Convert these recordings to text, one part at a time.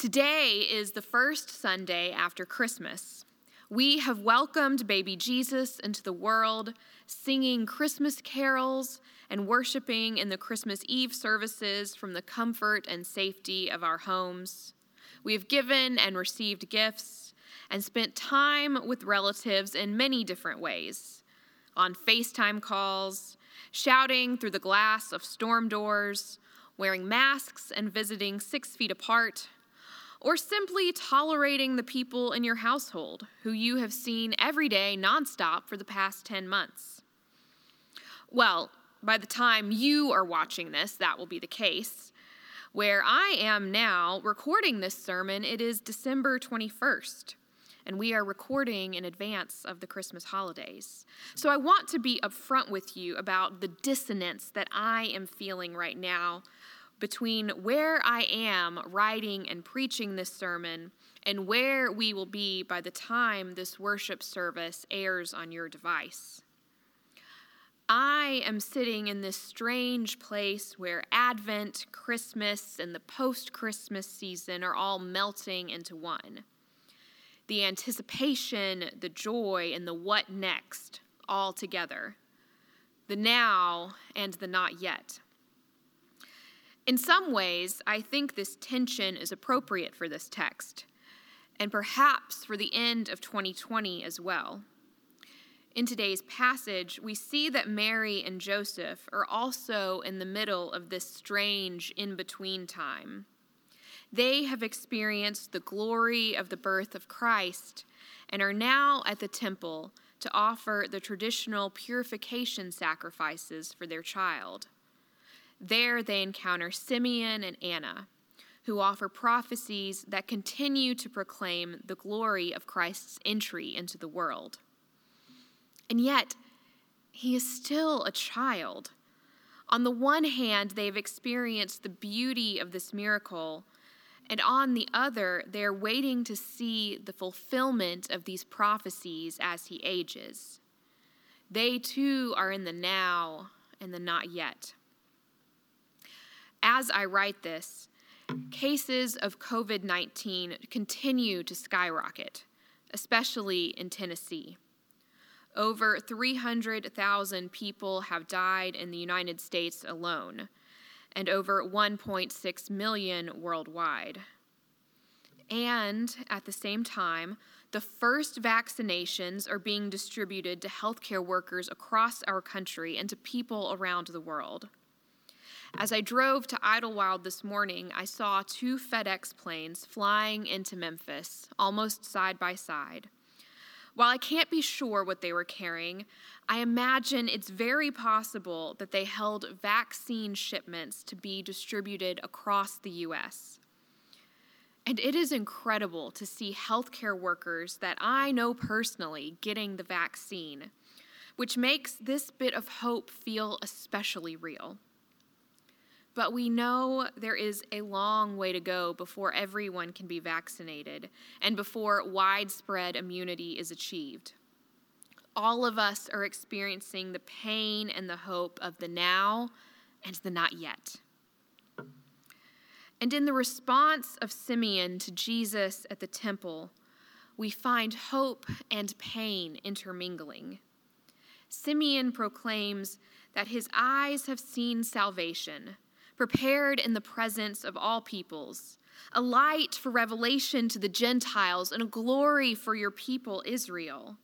Today is the first Sunday after Christmas. We have welcomed baby Jesus into the world, singing Christmas carols and worshiping in the Christmas Eve services from the comfort and safety of our homes. We have given and received gifts and spent time with relatives in many different ways on FaceTime calls, shouting through the glass of storm doors, wearing masks and visiting six feet apart or simply tolerating the people in your household who you have seen every day nonstop for the past 10 months. Well, by the time you are watching this, that will be the case. Where I am now recording this sermon, it is December 21st, and we are recording in advance of the Christmas holidays. So I want to be upfront with you about the dissonance that I am feeling right now between where I am writing and preaching this sermon and where we will be by the time this worship service airs on your device. I am sitting in this strange place where Advent, Christmas, and the post Christmas season are all melting into one. The anticipation, the joy, and the what next all together. The now and the not yet. In some ways, I think this tension is appropriate for this text, and perhaps for the end of 2020 as well. In today's passage, we see that Mary and Joseph are also in the middle of this strange in between time. They have experienced the glory of the birth of Christ and are now at the temple to offer the traditional purification sacrifices for their child. There they encounter Simeon and Anna, who offer prophecies that continue to proclaim the glory of Christ's entry into the world. And yet, he is still a child. On the one hand, they've experienced the beauty of this miracle, and on the other, they're waiting to see the fulfillment of these prophecies as he ages. They too are in the now and the not yet. As I write this, cases of COVID 19 continue to skyrocket, especially in Tennessee. Over 300,000 people have died in the United States alone, and over 1.6 million worldwide. And at the same time, the first vaccinations are being distributed to healthcare workers across our country and to people around the world. As I drove to Idlewild this morning, I saw two FedEx planes flying into Memphis, almost side by side. While I can't be sure what they were carrying, I imagine it's very possible that they held vaccine shipments to be distributed across the U.S. And it is incredible to see healthcare workers that I know personally getting the vaccine, which makes this bit of hope feel especially real. But we know there is a long way to go before everyone can be vaccinated and before widespread immunity is achieved. All of us are experiencing the pain and the hope of the now and the not yet. And in the response of Simeon to Jesus at the temple, we find hope and pain intermingling. Simeon proclaims that his eyes have seen salvation prepared in the presence of all peoples, a light for revelation to the Gentiles, and a glory for your people Israel.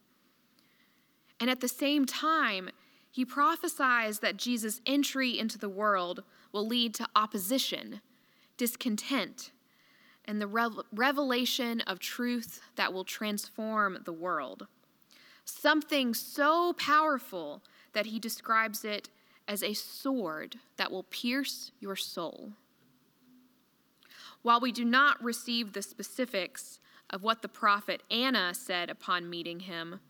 And at the same time, he prophesies that Jesus' entry into the world will lead to opposition, discontent, and the revelation of truth that will transform the world. Something so powerful that he describes it as a sword that will pierce your soul. While we do not receive the specifics of what the prophet Anna said upon meeting him,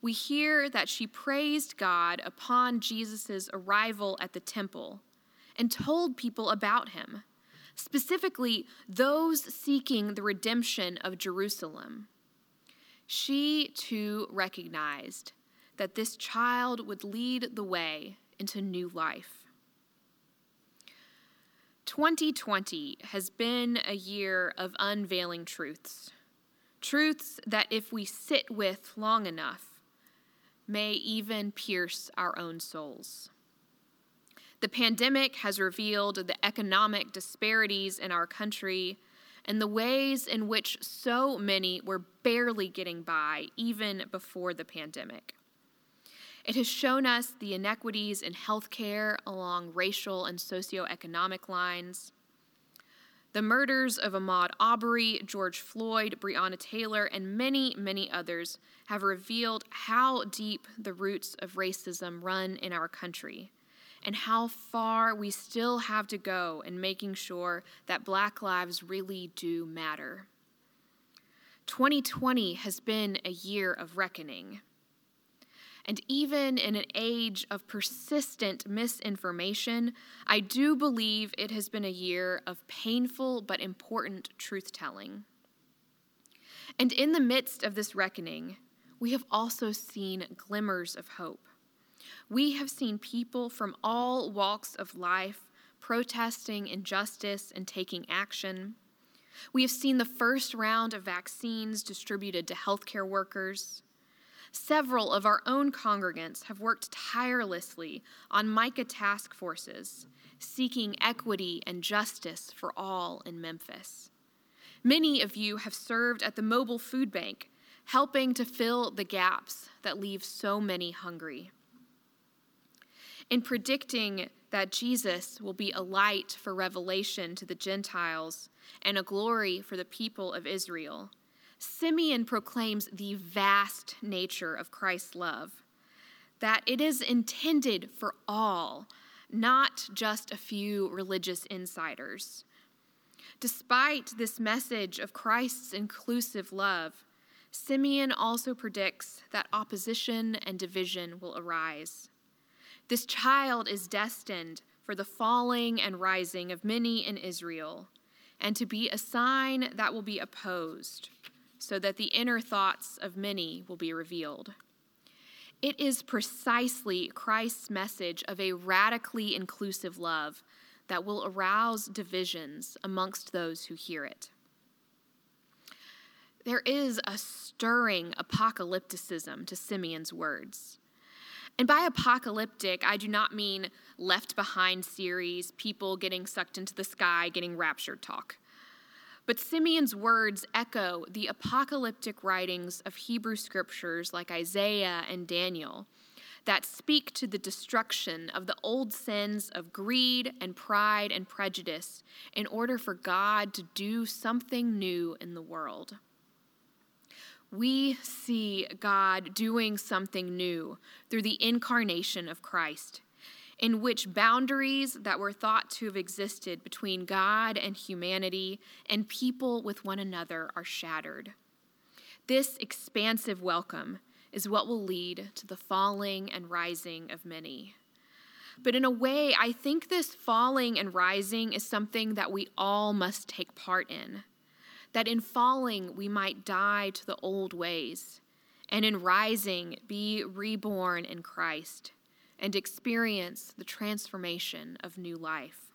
we hear that she praised God upon Jesus' arrival at the temple and told people about him, specifically those seeking the redemption of Jerusalem. She too recognized that this child would lead the way into new life. 2020 has been a year of unveiling truths. Truths that, if we sit with long enough, may even pierce our own souls. The pandemic has revealed the economic disparities in our country and the ways in which so many were barely getting by even before the pandemic. It has shown us the inequities in healthcare along racial and socioeconomic lines. The murders of Ahmaud Arbery, George Floyd, Breonna Taylor, and many, many others have revealed how deep the roots of racism run in our country and how far we still have to go in making sure that Black lives really do matter. 2020 has been a year of reckoning. And even in an age of persistent misinformation, I do believe it has been a year of painful but important truth telling. And in the midst of this reckoning, we have also seen glimmers of hope. We have seen people from all walks of life protesting injustice and taking action. We have seen the first round of vaccines distributed to healthcare workers. Several of our own congregants have worked tirelessly on MICAH task forces, seeking equity and justice for all in Memphis. Many of you have served at the mobile food bank, helping to fill the gaps that leave so many hungry. In predicting that Jesus will be a light for revelation to the Gentiles and a glory for the people of Israel, Simeon proclaims the vast nature of Christ's love, that it is intended for all, not just a few religious insiders. Despite this message of Christ's inclusive love, Simeon also predicts that opposition and division will arise. This child is destined for the falling and rising of many in Israel, and to be a sign that will be opposed so that the inner thoughts of many will be revealed. It is precisely Christ's message of a radically inclusive love that will arouse divisions amongst those who hear it. There is a stirring apocalypticism to Simeon's words. And by apocalyptic, I do not mean left behind series, people getting sucked into the sky, getting raptured talk. But Simeon's words echo the apocalyptic writings of Hebrew scriptures like Isaiah and Daniel that speak to the destruction of the old sins of greed and pride and prejudice in order for God to do something new in the world. We see God doing something new through the incarnation of Christ in which boundaries that were thought to have existed between God and humanity and people with one another are shattered. This expansive welcome is what will lead to the falling and rising of many. But in a way, I think this falling and rising is something that we all must take part in. That in falling, we might die to the old ways, and in rising, be reborn in Christ and experience the transformation of new life.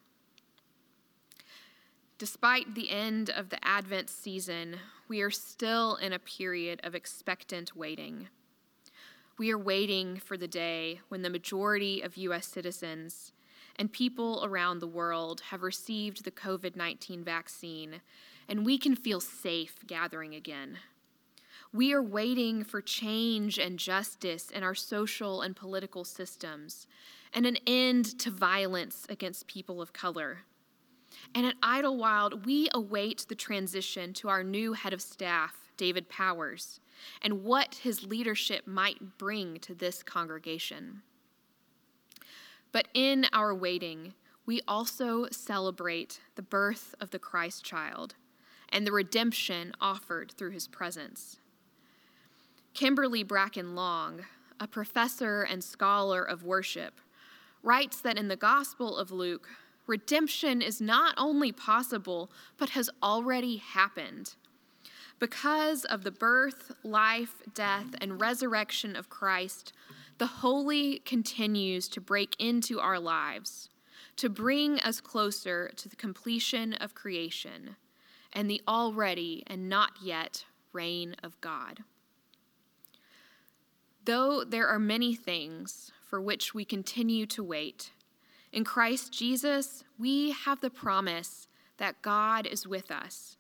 Despite the end of the Advent season, we are still in a period of expectant waiting. We are waiting for the day when the majority of U.S. citizens and people around the world have received the COVID 19 vaccine, and we can feel safe gathering again. We are waiting for change and justice in our social and political systems and an end to violence against people of color. And at Idlewild, we await the transition to our new head of staff, David Powers, and what his leadership might bring to this congregation. But in our waiting, we also celebrate the birth of the Christ child and the redemption offered through his presence. Kimberly Bracken Long, a professor and scholar of worship, writes that in the Gospel of Luke, redemption is not only possible, but has already happened. Because of the birth, life, death, and resurrection of Christ, the holy continues to break into our lives, to bring us closer to the completion of creation and the already and not yet reign of God. Though there are many things for which we continue to wait, in Christ Jesus we have the promise that God is with us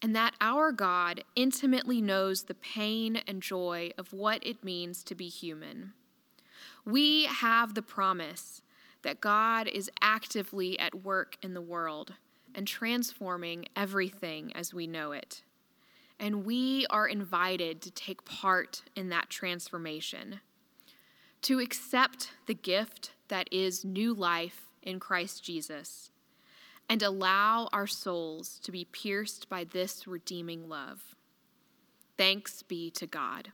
and that our God intimately knows the pain and joy of what it means to be human. We have the promise that God is actively at work in the world and transforming everything as we know it. And we are invited to take part in that transformation, to accept the gift that is new life in Christ Jesus, and allow our souls to be pierced by this redeeming love. Thanks be to God.